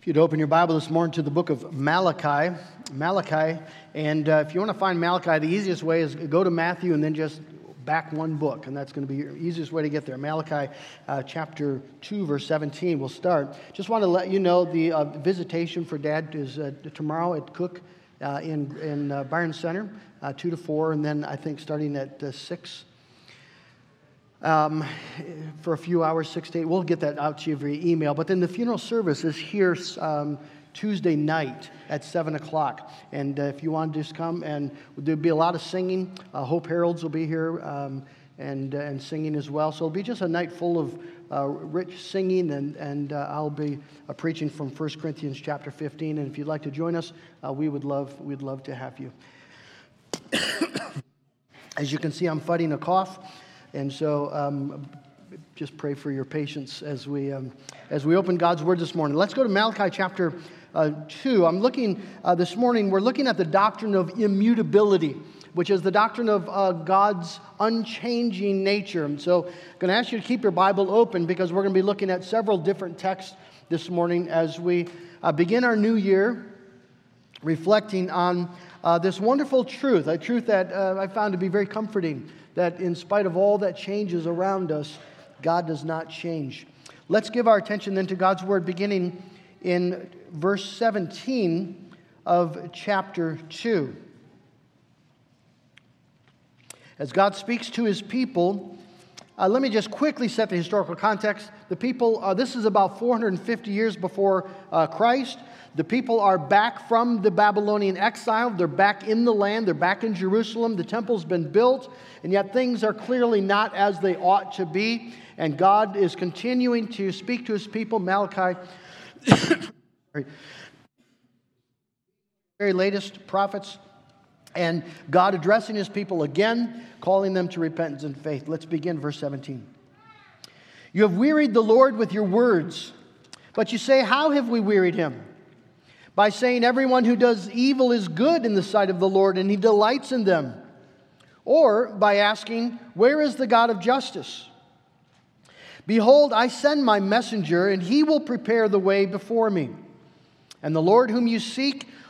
If you'd open your Bible this morning to the book of Malachi, Malachi, and uh, if you want to find Malachi, the easiest way is go to Matthew and then just back one book, and that's going to be your easiest way to get there. Malachi uh, chapter 2, verse 17, we'll start. Just want to let you know the uh, visitation for Dad is uh, tomorrow at Cook uh, in, in uh, Byron Center, 2 to 4, and then I think starting at 6 um, for a few hours, six to eight. We'll get that out to you via email. But then the funeral service is here um, Tuesday night at 7 o'clock. And uh, if you want to just come, and there'll be a lot of singing. Uh, Hope Heralds will be here um, and, uh, and singing as well. So it'll be just a night full of uh, rich singing, and, and uh, I'll be uh, preaching from 1 Corinthians chapter 15. And if you'd like to join us, we would love, we'd love to have you. As you can see, I'm fighting a cough. And so um, just pray for your patience as we, um, as we open God's Word this morning. Let's go to Malachi chapter uh, 2. I'm looking uh, this morning, we're looking at the doctrine of immutability, which is the doctrine of uh, God's unchanging nature. And so I'm going to ask you to keep your Bible open because we're going to be looking at several different texts this morning as we uh, begin our new year, reflecting on uh, this wonderful truth, a truth that uh, I found to be very comforting that in spite of all that changes around us, God does not change. Let's give our attention then to God's word beginning in verse 17 of chapter 2. As God speaks to his people, uh, let me just quickly set the historical context. The people, uh, this is about 450 years before uh, Christ. The people are back from the Babylonian exile. They're back in the land. They're back in Jerusalem. The temple's been built, and yet things are clearly not as they ought to be. And God is continuing to speak to his people. Malachi, very latest prophets, and God addressing his people again, calling them to repentance and faith. Let's begin verse 17. You have wearied the Lord with your words, but you say, How have we wearied him? by saying everyone who does evil is good in the sight of the Lord and he delights in them, or by asking, Where is the God of justice? Behold, I send my messenger, and he will prepare the way before me. And the Lord whom you seek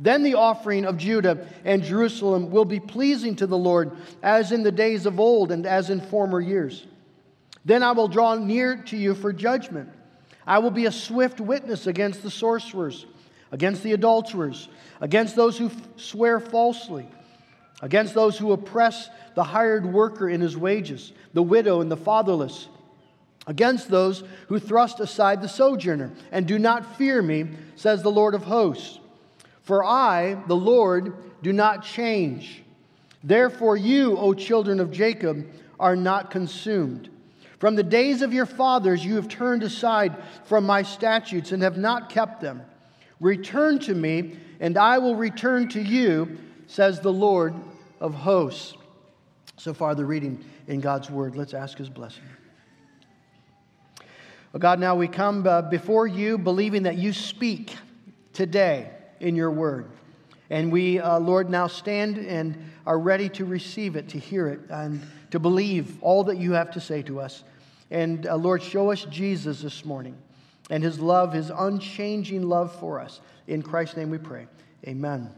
Then the offering of Judah and Jerusalem will be pleasing to the Lord, as in the days of old and as in former years. Then I will draw near to you for judgment. I will be a swift witness against the sorcerers, against the adulterers, against those who f- swear falsely, against those who oppress the hired worker in his wages, the widow and the fatherless, against those who thrust aside the sojourner and do not fear me, says the Lord of hosts. For I, the Lord, do not change. Therefore, you, O children of Jacob, are not consumed. From the days of your fathers, you have turned aside from my statutes and have not kept them. Return to me, and I will return to you, says the Lord of hosts. So far, the reading in God's word. Let's ask his blessing. Oh God, now we come uh, before you believing that you speak today in your word. And we, uh, Lord, now stand and are ready to receive it, to hear it, and to believe all that you have to say to us. And uh, Lord, show us Jesus this morning and his love, his unchanging love for us. In Christ's name we pray. Amen.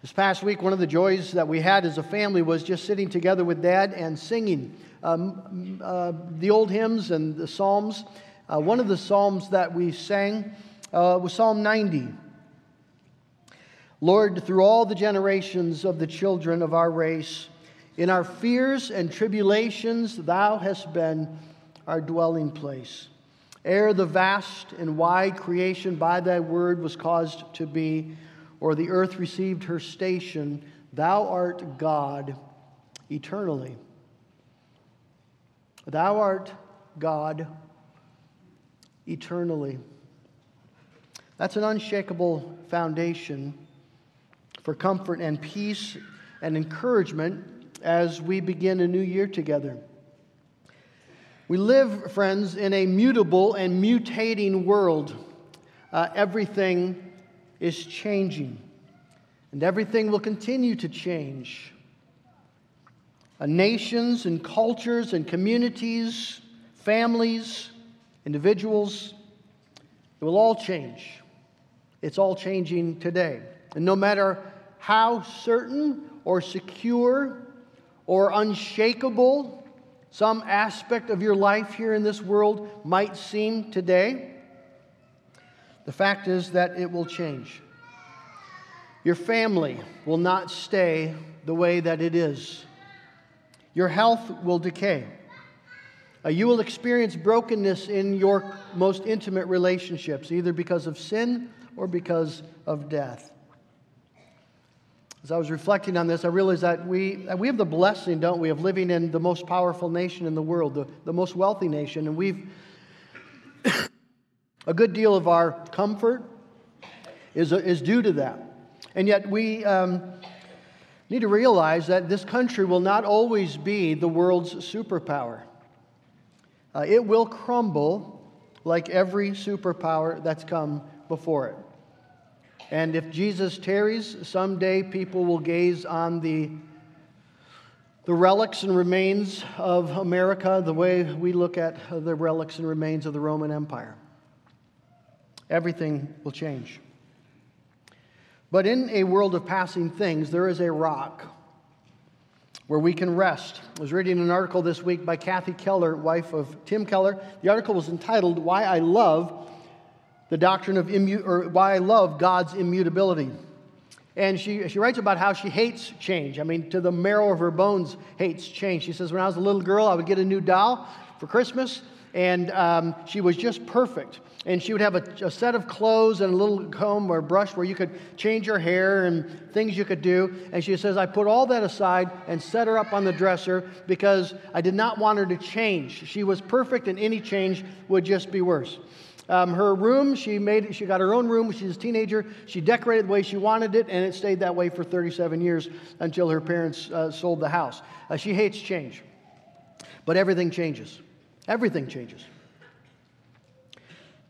This past week, one of the joys that we had as a family was just sitting together with Dad and singing um, uh, the old hymns and the Psalms. Uh, one of the Psalms that we sang uh, was Psalm 90. Lord, through all the generations of the children of our race, in our fears and tribulations, thou hast been our dwelling place. Ere the vast and wide creation by thy word was caused to be, or the earth received her station, thou art God eternally. Thou art God eternally. That's an unshakable foundation for comfort and peace and encouragement as we begin a new year together. We live, friends, in a mutable and mutating world. Uh, everything is changing, and everything will continue to change. Uh, nations and cultures and communities, families, individuals, it will all change. It's all changing today. And no matter how certain or secure or unshakable some aspect of your life here in this world might seem today, the fact is that it will change. Your family will not stay the way that it is. Your health will decay. Uh, you will experience brokenness in your most intimate relationships, either because of sin or because of death. As I was reflecting on this, I realized that we, we have the blessing, don't we, of living in the most powerful nation in the world, the, the most wealthy nation. And we've, a good deal of our comfort is, is due to that. And yet we um, need to realize that this country will not always be the world's superpower. Uh, it will crumble like every superpower that's come before it. And if Jesus tarries, someday people will gaze on the, the relics and remains of America the way we look at the relics and remains of the Roman Empire. Everything will change. But in a world of passing things, there is a rock where we can rest. I was reading an article this week by Kathy Keller, wife of Tim Keller. The article was entitled Why I Love the doctrine of immu- or why I love God's immutability. And she, she writes about how she hates change. I mean, to the marrow of her bones, hates change. She says, When I was a little girl, I would get a new doll for Christmas, and um, she was just perfect. And she would have a, a, set of clothes and a little comb or brush where you could change your hair and things you could do. And she says, I put all that aside and set her up on the dresser because I did not want her to change. She was perfect, and any change would just be worse. Um, her room, she made, it, she got her own room when she was a teenager. She decorated the way she wanted it, and it stayed that way for 37 years until her parents uh, sold the house. Uh, she hates change, but everything changes. Everything changes.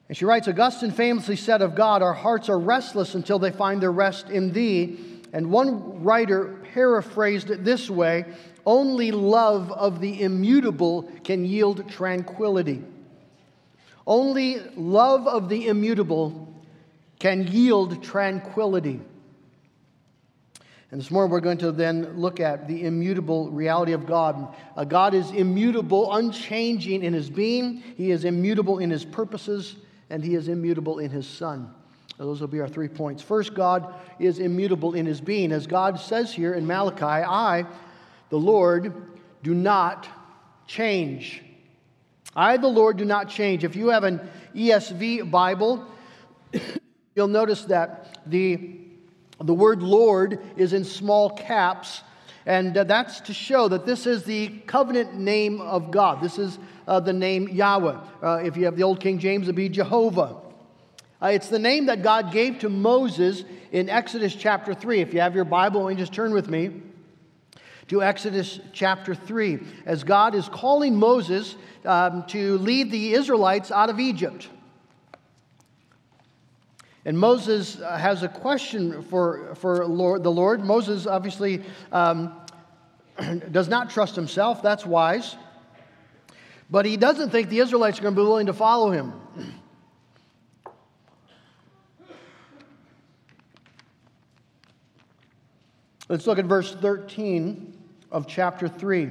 And she writes Augustine famously said of God, Our hearts are restless until they find their rest in thee. And one writer paraphrased it this way Only love of the immutable can yield tranquility. Only love of the immutable can yield tranquility. And this morning we're going to then look at the immutable reality of God. Uh, God is immutable, unchanging in his being, he is immutable in his purposes, and he is immutable in his Son. Those will be our three points. First, God is immutable in his being. As God says here in Malachi, I, the Lord, do not change. I, the Lord, do not change. If you have an ESV Bible, you'll notice that the, the word Lord is in small caps, and uh, that's to show that this is the covenant name of God. This is uh, the name Yahweh. Uh, if you have the Old King James, it'd be Jehovah. Uh, it's the name that God gave to Moses in Exodus chapter 3. If you have your Bible, you just turn with me to Exodus chapter 3, as God is calling Moses um, to lead the Israelites out of Egypt. And Moses uh, has a question for, for Lord, the Lord. Moses obviously um, does not trust himself, that's wise. But he doesn't think the Israelites are going to be willing to follow him. Let's look at verse 13 of chapter 3.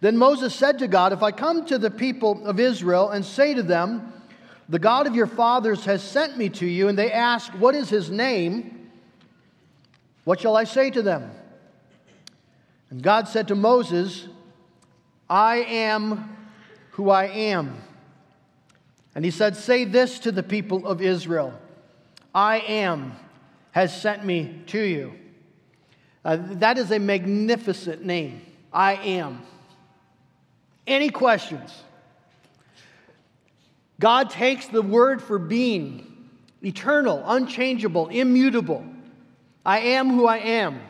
Then Moses said to God, If I come to the people of Israel and say to them, The God of your fathers has sent me to you, and they ask, What is his name? What shall I say to them? And God said to Moses, I am who I am. And he said, Say this to the people of Israel I am has sent me to you. Uh, that is a magnificent name. I am. Any questions? God takes the word for being eternal, unchangeable, immutable. I am who I am.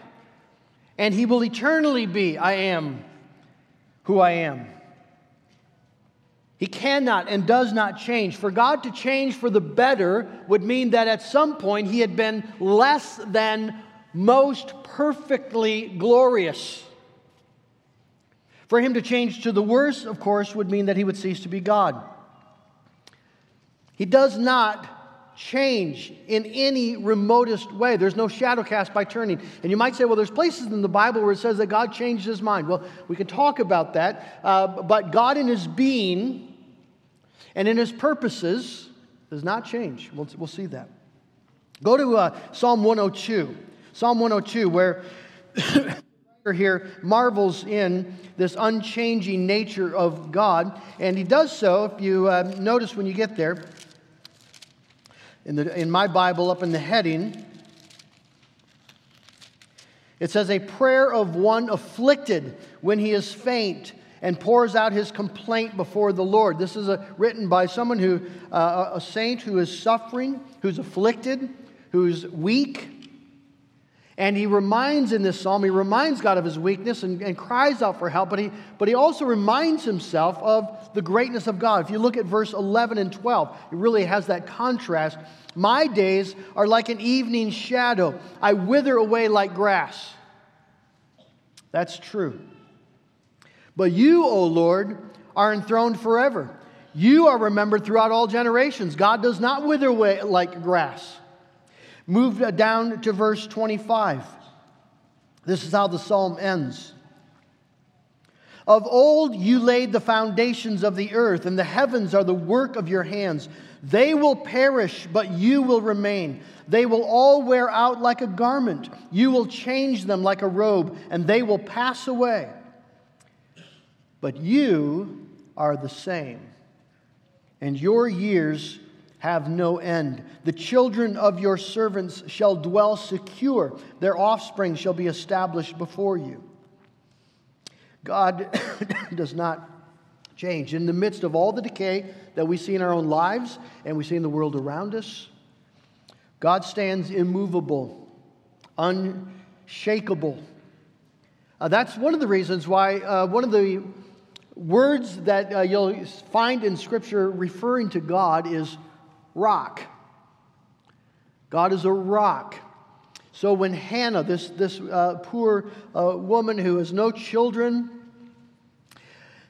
And he will eternally be I am who I am. He cannot and does not change. For God to change for the better would mean that at some point he had been less than most perfectly glorious. For him to change to the worse, of course, would mean that he would cease to be God. He does not change in any remotest way. There's no shadow cast by turning. And you might say, well, there's places in the Bible where it says that God changed his mind. Well, we can talk about that. Uh, but God in his being and in his purposes does not change. We'll, we'll see that. Go to uh, Psalm 102. Psalm 102, where here marvels in this unchanging nature of God. And he does so, if you uh, notice when you get there, in, the, in my Bible, up in the heading, it says, A prayer of one afflicted when he is faint and pours out his complaint before the Lord. This is a, written by someone who, uh, a saint who is suffering, who's afflicted, who's weak. And he reminds in this psalm, he reminds God of his weakness and, and cries out for help, but he, but he also reminds himself of the greatness of God. If you look at verse 11 and 12, it really has that contrast. My days are like an evening shadow, I wither away like grass. That's true. But you, O Lord, are enthroned forever. You are remembered throughout all generations. God does not wither away like grass. Move down to verse 25. This is how the psalm ends. Of old you laid the foundations of the earth, and the heavens are the work of your hands. They will perish, but you will remain. They will all wear out like a garment. You will change them like a robe, and they will pass away. But you are the same, and your years have no end. The children of your servants shall dwell secure, their offspring shall be established before you. God does not change. In the midst of all the decay that we see in our own lives and we see in the world around us, God stands immovable, unshakable. Uh, that's one of the reasons why uh, one of the words that uh, you'll find in Scripture referring to God is rock. God is a rock. So when Hannah, this, this uh, poor uh, woman who has no children,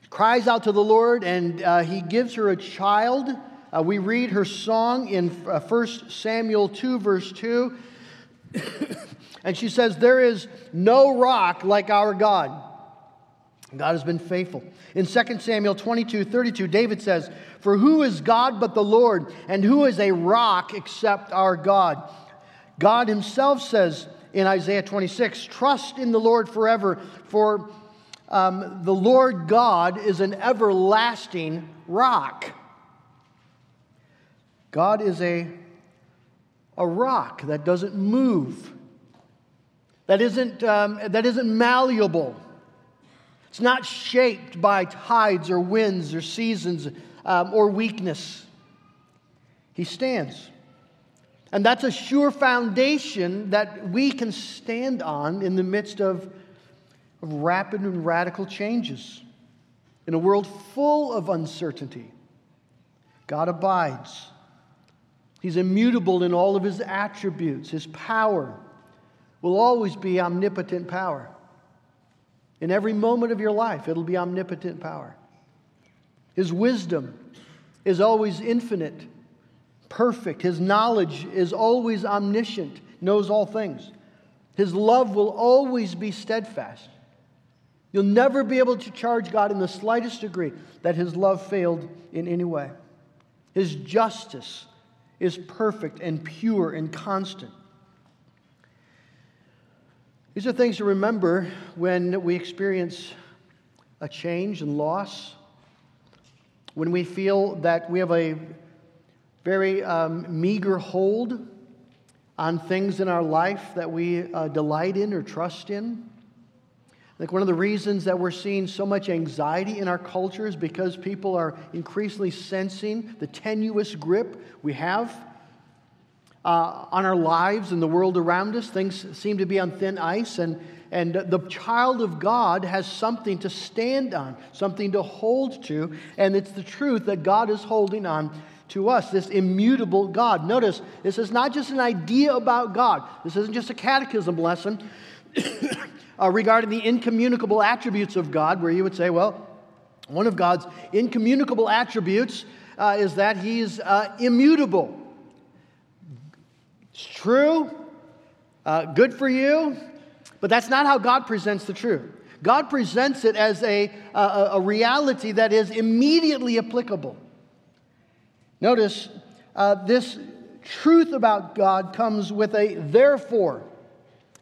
cries out to the Lord and uh, he gives her a child, uh, we read her song in 1 uh, Samuel 2, verse 2. and she says, There is no rock like our God. God has been faithful. In 2 Samuel 22 32, David says, For who is God but the Lord? And who is a rock except our God? God himself says in Isaiah 26, Trust in the Lord forever, for um, the Lord God is an everlasting rock. God is a, a rock that doesn't move, that isn't, um, that isn't malleable it's not shaped by tides or winds or seasons um, or weakness. He stands. And that's a sure foundation that we can stand on in the midst of, of rapid and radical changes. In a world full of uncertainty, God abides. He's immutable in all of his attributes. His power will always be omnipotent power. In every moment of your life, it'll be omnipotent power. His wisdom is always infinite, perfect. His knowledge is always omniscient, knows all things. His love will always be steadfast. You'll never be able to charge God in the slightest degree that his love failed in any way. His justice is perfect and pure and constant. These are things to remember when we experience a change and loss, when we feel that we have a very um, meager hold on things in our life that we uh, delight in or trust in. think one of the reasons that we're seeing so much anxiety in our culture is because people are increasingly sensing the tenuous grip we have uh, on our lives and the world around us. Things seem to be on thin ice, and, and the child of God has something to stand on, something to hold to, and it's the truth that God is holding on to us, this immutable God. Notice, this is not just an idea about God, this isn't just a catechism lesson uh, regarding the incommunicable attributes of God, where you would say, well, one of God's incommunicable attributes uh, is that He's uh, immutable. It's true, uh, good for you, but that's not how God presents the truth. God presents it as a, a, a reality that is immediately applicable. Notice uh, this truth about God comes with a therefore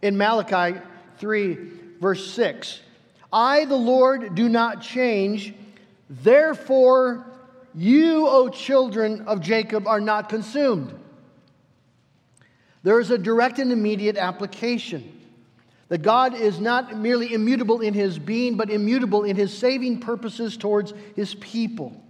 in Malachi 3, verse 6. I, the Lord, do not change, therefore you, O children of Jacob, are not consumed. There is a direct and immediate application. That God is not merely immutable in his being, but immutable in his saving purposes towards his people.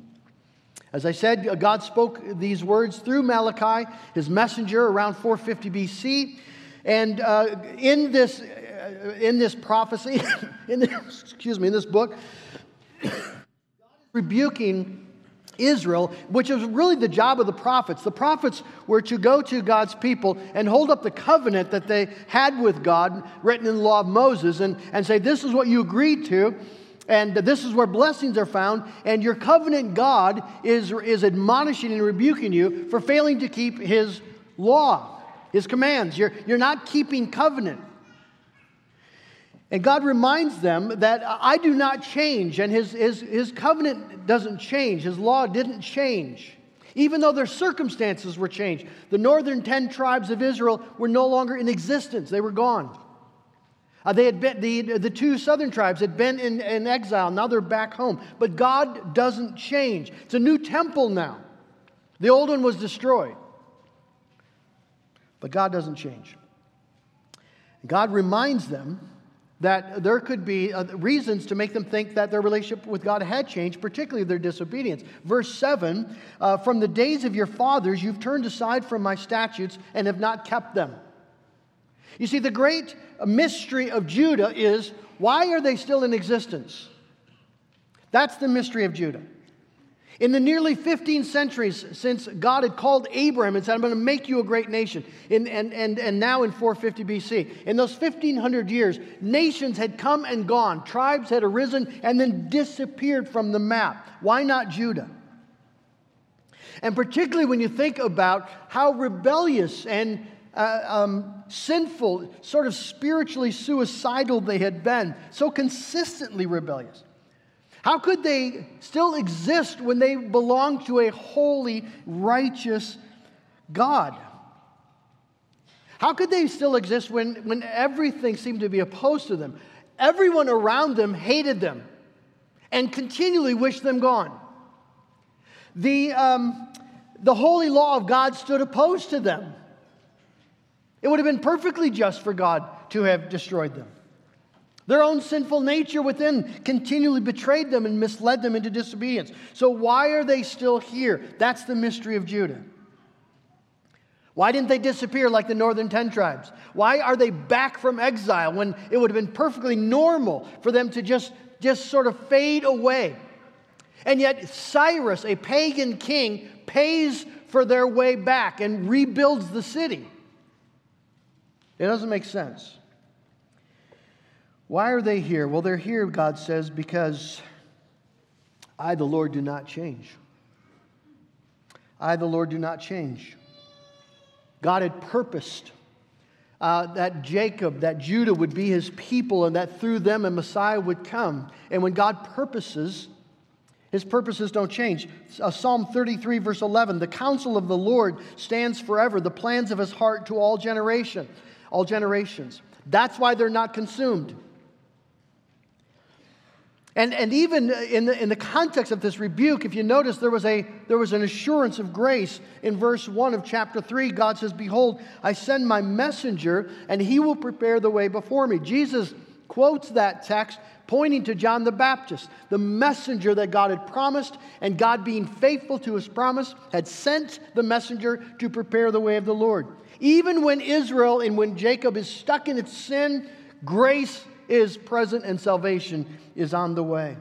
As I said, God spoke these words through Malachi, his messenger, around 450 BC. And uh, in, this, uh, in this prophecy, in this, excuse me, in this book, God is rebuking Israel, which is really the job of the prophets. The prophets were to go to God's people and hold up the covenant that they had with God, written in the law of Moses, and, and say, This is what you agreed to, and this is where blessings are found, and your covenant God is, is admonishing and rebuking you for failing to keep his law, his commands. You're, you're not keeping covenant. And God reminds them that I do not change, and his, his, his covenant doesn't change, his law didn't change. Even though their circumstances were changed, the northern 10 tribes of Israel were no longer in existence, they were gone. Uh, they had been, the, the two southern tribes had been in, in exile, now they're back home. But God doesn't change. It's a new temple now. The old one was destroyed. But God doesn't change. God reminds them that there could be uh, reasons to make them think that their relationship with God had changed, particularly their disobedience. Verse 7 uh, From the days of your fathers, you've turned aside from my statutes and have not kept them. You see, the great mystery of Judah is why are they still in existence? That's the mystery of Judah. In the nearly 15 centuries since God had called Abraham and said, I'm going to make you a great nation, in, and, and, and now in 450 BC, in those 1500 years, nations had come and gone, tribes had arisen and then disappeared from the map. Why not Judah? And particularly when you think about how rebellious and uh, um, sinful, sort of spiritually suicidal they had been, so consistently rebellious. How could they still exist when they belong to a holy, righteous God? How could they still exist when, when everything seemed to be opposed to them? Everyone around them hated them and continually wished them gone. The, um, the holy law of God stood opposed to them. It would have been perfectly just for God to have destroyed them. Their own sinful nature within continually betrayed them and misled them into disobedience. So, why are they still here? That's the mystery of Judah. Why didn't they disappear like the northern 10 tribes? Why are they back from exile when it would have been perfectly normal for them to just, just sort of fade away? And yet, Cyrus, a pagan king, pays for their way back and rebuilds the city. It doesn't make sense. Why are they here? Well, they're here, God says, because I, the Lord, do not change. I, the Lord, do not change. God had purposed uh, that Jacob, that Judah would be his people, and that through them a Messiah would come. And when God purposes, his purposes don't change. Uh, Psalm 33, verse 11 The counsel of the Lord stands forever, the plans of his heart to all generation, all generations. That's why they're not consumed. And, and even in the, in the context of this rebuke, if you notice, there was, a, there was an assurance of grace. In verse 1 of chapter 3, God says, Behold, I send my messenger, and he will prepare the way before me. Jesus quotes that text, pointing to John the Baptist, the messenger that God had promised, and God, being faithful to his promise, had sent the messenger to prepare the way of the Lord. Even when Israel and when Jacob is stuck in its sin, grace is present and salvation is on the way.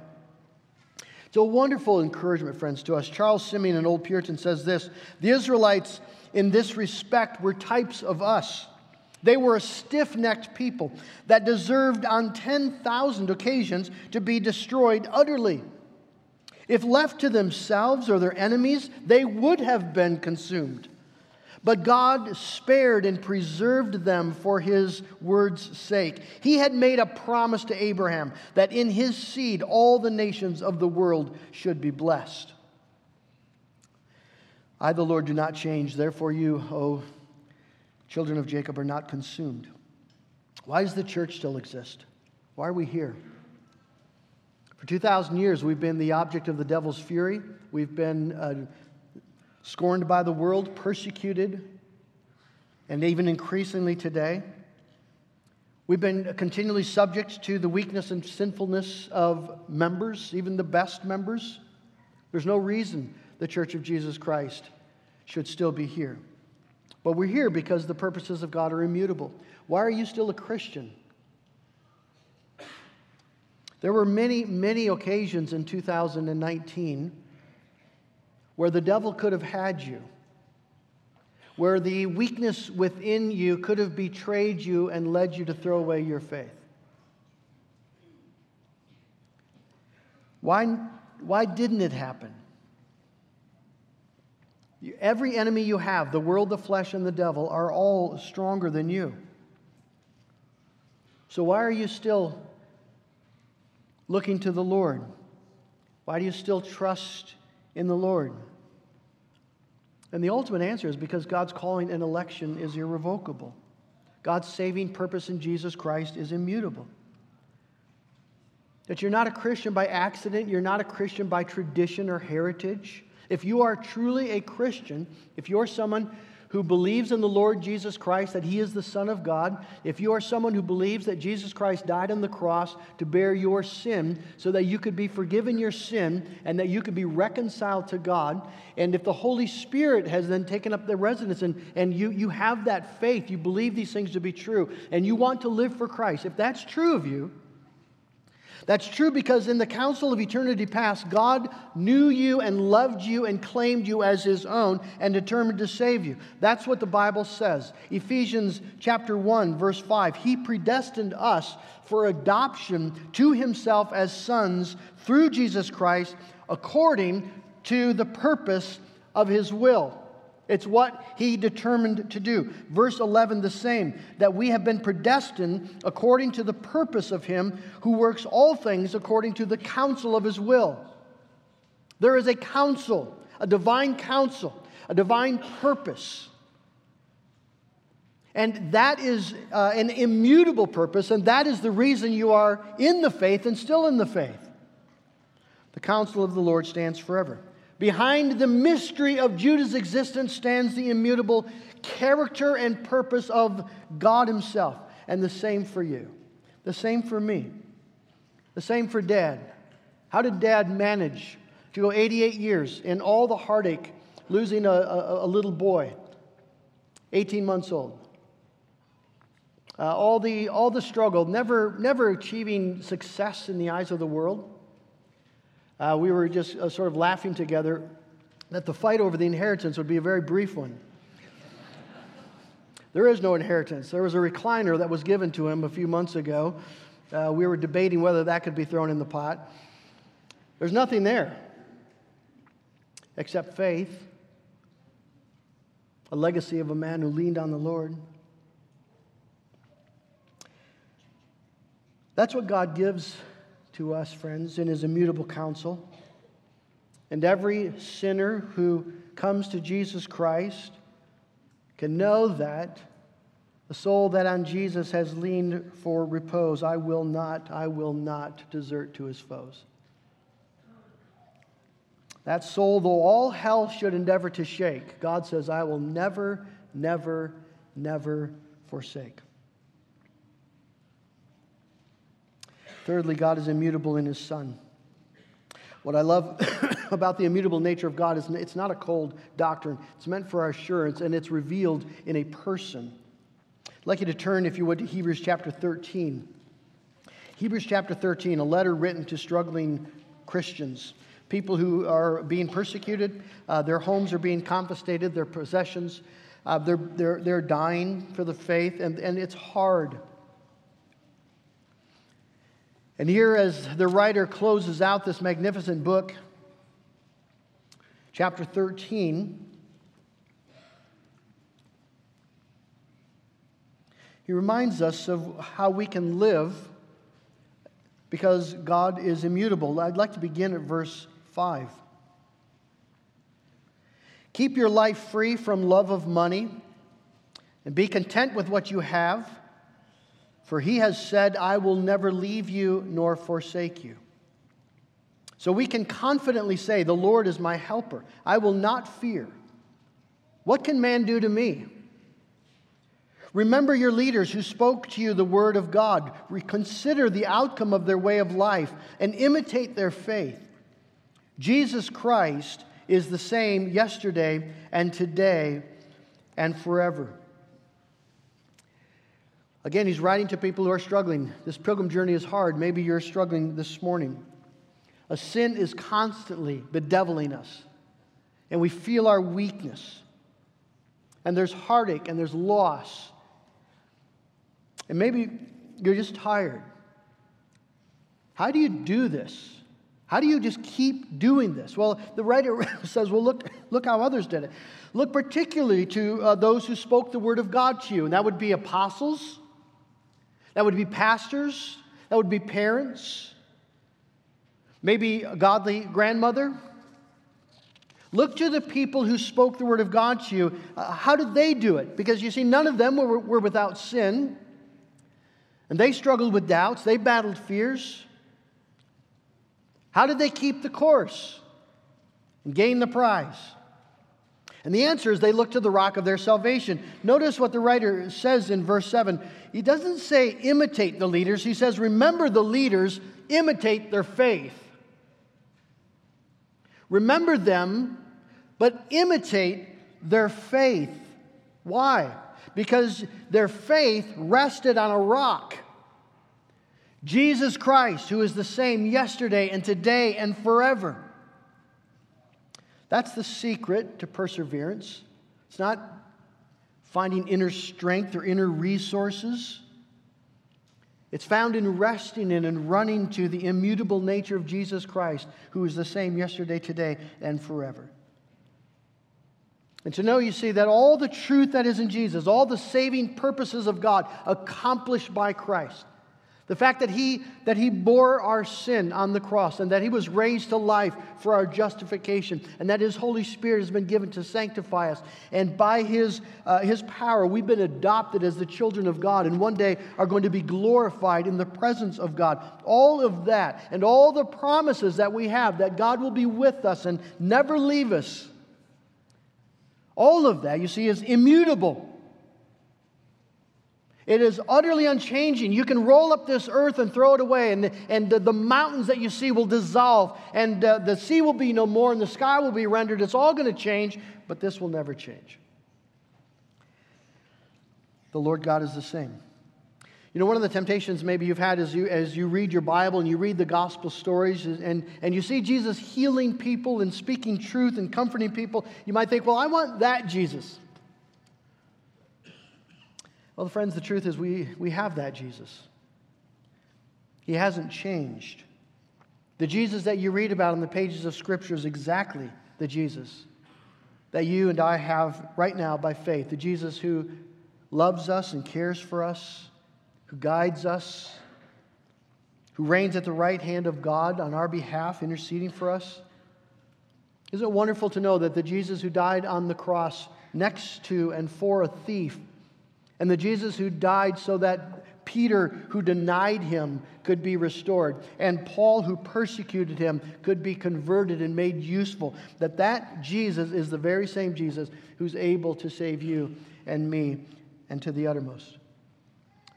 It's a wonderful encouragement, friends, to us. Charles Simeon, an old Puritan, says this The Israelites, in this respect, were types of us. They were a stiff necked people that deserved on 10,000 occasions to be destroyed utterly. If left to themselves or their enemies, they would have been consumed. But God spared and preserved them for his word's sake. He had made a promise to Abraham that in his seed all the nations of the world should be blessed. I, the Lord, do not change. Therefore, you, O children of Jacob, are not consumed. Why does the church still exist? Why are we here? For 2,000 years, we've been the object of the devil's fury. We've been uh, scorned by the world, persecuted, and even increasingly today. We've been continually subject to the weakness and sinfulness of members, even the best members. There's no reason the Church of Jesus Christ should still be here. But we're here because the purposes of God are immutable. Why are you still a Christian? There were many, many occasions in 2019 where the devil could have had you, where the weakness within you could have betrayed you and led you to throw away your faith. Why, why didn't it happen? Every enemy you have, the world, the flesh, and the devil, are all stronger than you. So why are you still looking to the Lord? Why do you still trust in the Lord? And the ultimate answer is because God's calling and election is irrevocable. God's saving purpose in Jesus Christ is immutable. That you're not a Christian by accident, you're not a Christian by tradition or heritage. If you are truly a Christian, if you're someone who believes in the Lord Jesus Christ, that He is the Son of God, if you are someone who believes that Jesus Christ died on the cross to bear your sin so that you could be forgiven your sin and that you could be reconciled to God, and if the Holy Spirit has then taken up the residence and, and you, you have that faith, you believe these things to be true, and you want to live for Christ, if that's true of you, that's true because in the council of eternity past, God knew you and loved you and claimed you as his own and determined to save you. That's what the Bible says. Ephesians chapter 1 verse 5. He predestined us for adoption to himself as sons through Jesus Christ according to the purpose of his will. It's what he determined to do. Verse 11, the same, that we have been predestined according to the purpose of him who works all things according to the counsel of his will. There is a counsel, a divine counsel, a divine purpose. And that is uh, an immutable purpose, and that is the reason you are in the faith and still in the faith. The counsel of the Lord stands forever. Behind the mystery of Judah's existence stands the immutable character and purpose of God Himself. And the same for you. The same for me. The same for Dad. How did Dad manage to go 88 years in all the heartache, losing a, a, a little boy, 18 months old? Uh, all, the, all the struggle, never, never achieving success in the eyes of the world uh, we were just uh, sort of laughing together that the fight over the inheritance would be a very brief one. there is no inheritance. There was a recliner that was given to him a few months ago. Uh, we were debating whether that could be thrown in the pot. There's nothing there except faith, a legacy of a man who leaned on the Lord. That's what God gives to us, friends, in his immutable counsel. And every sinner who comes to Jesus Christ can know that the soul that on Jesus has leaned for repose, I will not, I will not desert to his foes. That soul, though all hell should endeavor to shake, God says, I will never, never, never forsake. Thirdly, God is immutable in his Son. What I love about the immutable nature of God is it's not a cold doctrine. It's meant for our assurance, and it's revealed in a person. I'd like you to turn, if you would, to Hebrews chapter 13. Hebrews chapter 13, a letter written to struggling Christians, people who are being persecuted, uh, their homes are being confiscated, their possessions, uh, they're, they're, they're dying for the faith, and, and it's hard. And here, as the writer closes out this magnificent book, chapter 13, he reminds us of how we can live because God is immutable. I'd like to begin at verse 5. Keep your life free from love of money and be content with what you have, for he has said, I will never leave you nor forsake you. So we can confidently say, The Lord is my helper. I will not fear. What can man do to me? Remember your leaders who spoke to you the word of God. Reconsider the outcome of their way of life and imitate their faith. Jesus Christ is the same yesterday and today and forever. Again, he's writing to people who are struggling. This pilgrim journey is hard. Maybe you're struggling this morning. A sin is constantly bedeviling us, and we feel our weakness. And there's heartache and there's loss and maybe you're just tired. How do you do this? How do you just keep doing this? Well, the writer says, well, look, look how others did it. Look particularly to uh, those who spoke the word of God to you, and that would be apostles, that would be pastors, that would be parents, maybe a godly grandmother. Look to the people who spoke the word of God to you. Uh, how did they do it? Because you see, none of them were, were without sin. And they struggled with doubts, they battled fears. How did they keep the course and gain the prize? And the answer is they look to the rock of their salvation. Notice what the writer says in verse 7. He doesn't say imitate the leaders, he says remember the leaders, imitate their faith. Remember them, but imitate their faith. Why? because their faith rested on a rock. Jesus Christ, who is the same yesterday and today and forever. That's the secret to perseverance. It's not finding inner strength or inner resources. It's found in resting in and running to the immutable nature of Jesus Christ, who is the same yesterday, today, and forever. And to know, you see, that all the truth that is in Jesus, all the saving purposes of God accomplished by Christ, the fact that he, that he bore our sin on the cross and that He was raised to life for our justification and that His Holy Spirit has been given to sanctify us. And by His, uh, his power, we've been adopted as the children of God and one day are going to be glorified in the presence of God. All of that and all the promises that we have that God will be with us and never leave us all of that, you see, is immutable. It is utterly unchanging. You can roll up this earth and throw it away, and, and the, the mountains that you see will dissolve, and uh, the sea will be no more, and the sky will be rendered. It's all going to change, but this will never change. The Lord God is the same. You know, one of the temptations maybe you've had as you, as you read your Bible and you read the gospel stories and, and you see Jesus healing people and speaking truth and comforting people, you might think, well, I want that Jesus. Well, friends, the truth is we, we have that Jesus. He hasn't changed. The Jesus that you read about in the pages of Scripture is exactly the Jesus that you and I have right now by faith. The Jesus who loves us and cares for us who guides us, who reigns at the right hand of God on our behalf, interceding for us. Isn't it wonderful to know that the Jesus who died on the cross next to and for a thief, and the Jesus who died so that Peter, who denied him, could be restored, and Paul, who persecuted him, could be converted and made useful, that that Jesus is the very same Jesus who's able to save you and me and to the uttermost.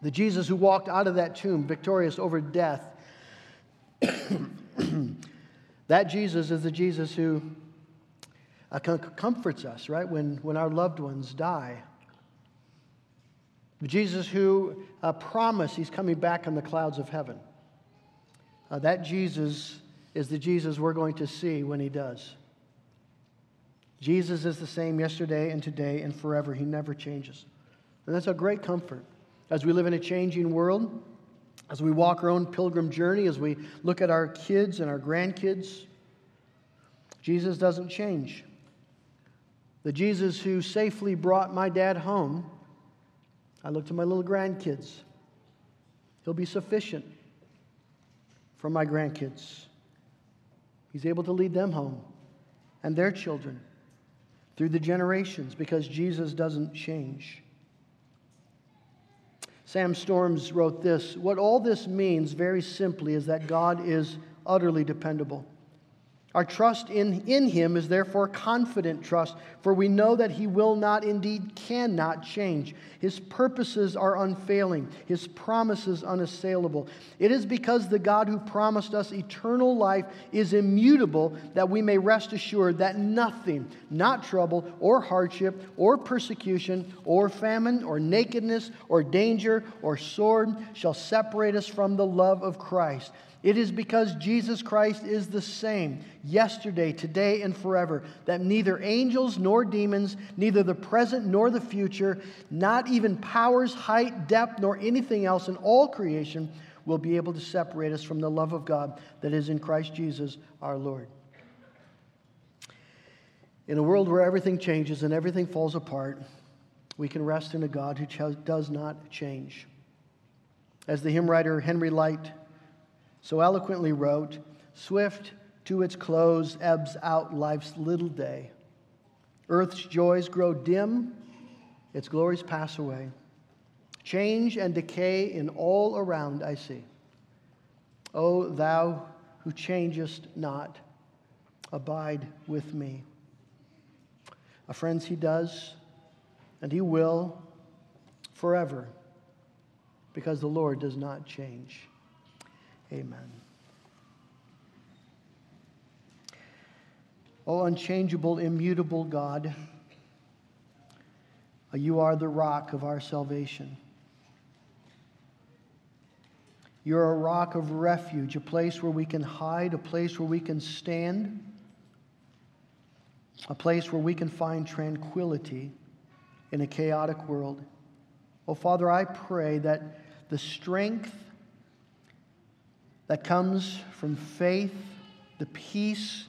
The Jesus who walked out of that tomb victorious over death that Jesus is the Jesus who uh, comforts us, right, when, when our loved ones die. Jesus who uh, promised he's coming back on the clouds of heaven. Uh, that Jesus is the Jesus we're going to see when he does. Jesus is the same yesterday and today and forever. He never changes. And that's a great comfort. As we live in a changing world, as we walk our own pilgrim journey, as we look at our kids and our grandkids, Jesus doesn't change. The Jesus who safely brought my dad home, I look to my little grandkids. He'll be sufficient for my grandkids. He's able to lead them home and their children through the generations because Jesus doesn't change. Sam Storms wrote this What all this means, very simply, is that God is utterly dependable. Our trust in, in him is therefore confident trust, for we know that he will not, indeed cannot change. His purposes are unfailing, his promises unassailable. It is because the God who promised us eternal life is immutable that we may rest assured that nothing, not trouble or hardship or persecution or famine or nakedness or danger or sword, shall separate us from the love of Christ. It is because Jesus Christ is the same yesterday, today, and forever that neither angels nor demons, neither the present nor the future, not even powers, height, depth, nor anything else in all creation will be able to separate us from the love of God that is in Christ Jesus our Lord. In a world where everything changes and everything falls apart, we can rest in a God who does not change. As the hymn writer Henry Lyte so eloquently wrote, Swift to its close ebbs out life's little day. Earth's joys grow dim, its glories pass away. Change and decay in all around I see. O thou who changest not, abide with me. Uh, friends, he does, and he will forever, because the Lord does not change. Amen. O unchangeable, immutable God, you are the rock of our salvation. You're a rock of refuge, a place where we can hide, a place where we can stand, a place where we can find tranquility in a chaotic world. Oh, Father, I pray that the strength that comes from faith, the peace,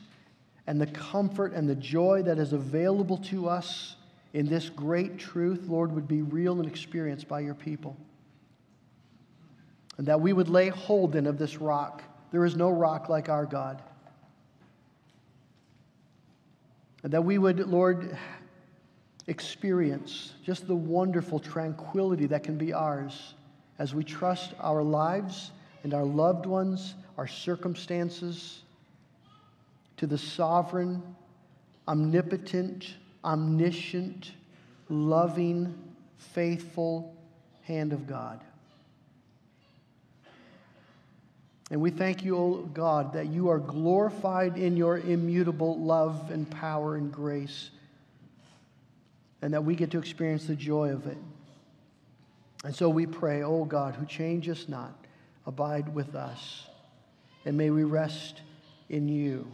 and the comfort and the joy that is available to us in this great truth, Lord, would be real and experienced by your people. And that we would lay hold in of this rock. There is no rock like our God. And that we would, Lord, experience just the wonderful tranquility that can be ours as we trust our lives and our loved ones, our circumstances, to the sovereign, omnipotent, omniscient, loving, faithful hand of God. And we thank you, O God, that you are glorified in your immutable love and power and grace, and that we get to experience the joy of it. And so we pray, O God, who change us not, abide with us. And may we rest in you.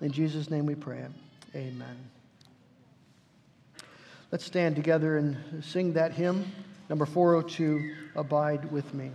In Jesus' name we pray. Amen. Let's stand together and sing that hymn, number 402 Abide with Me.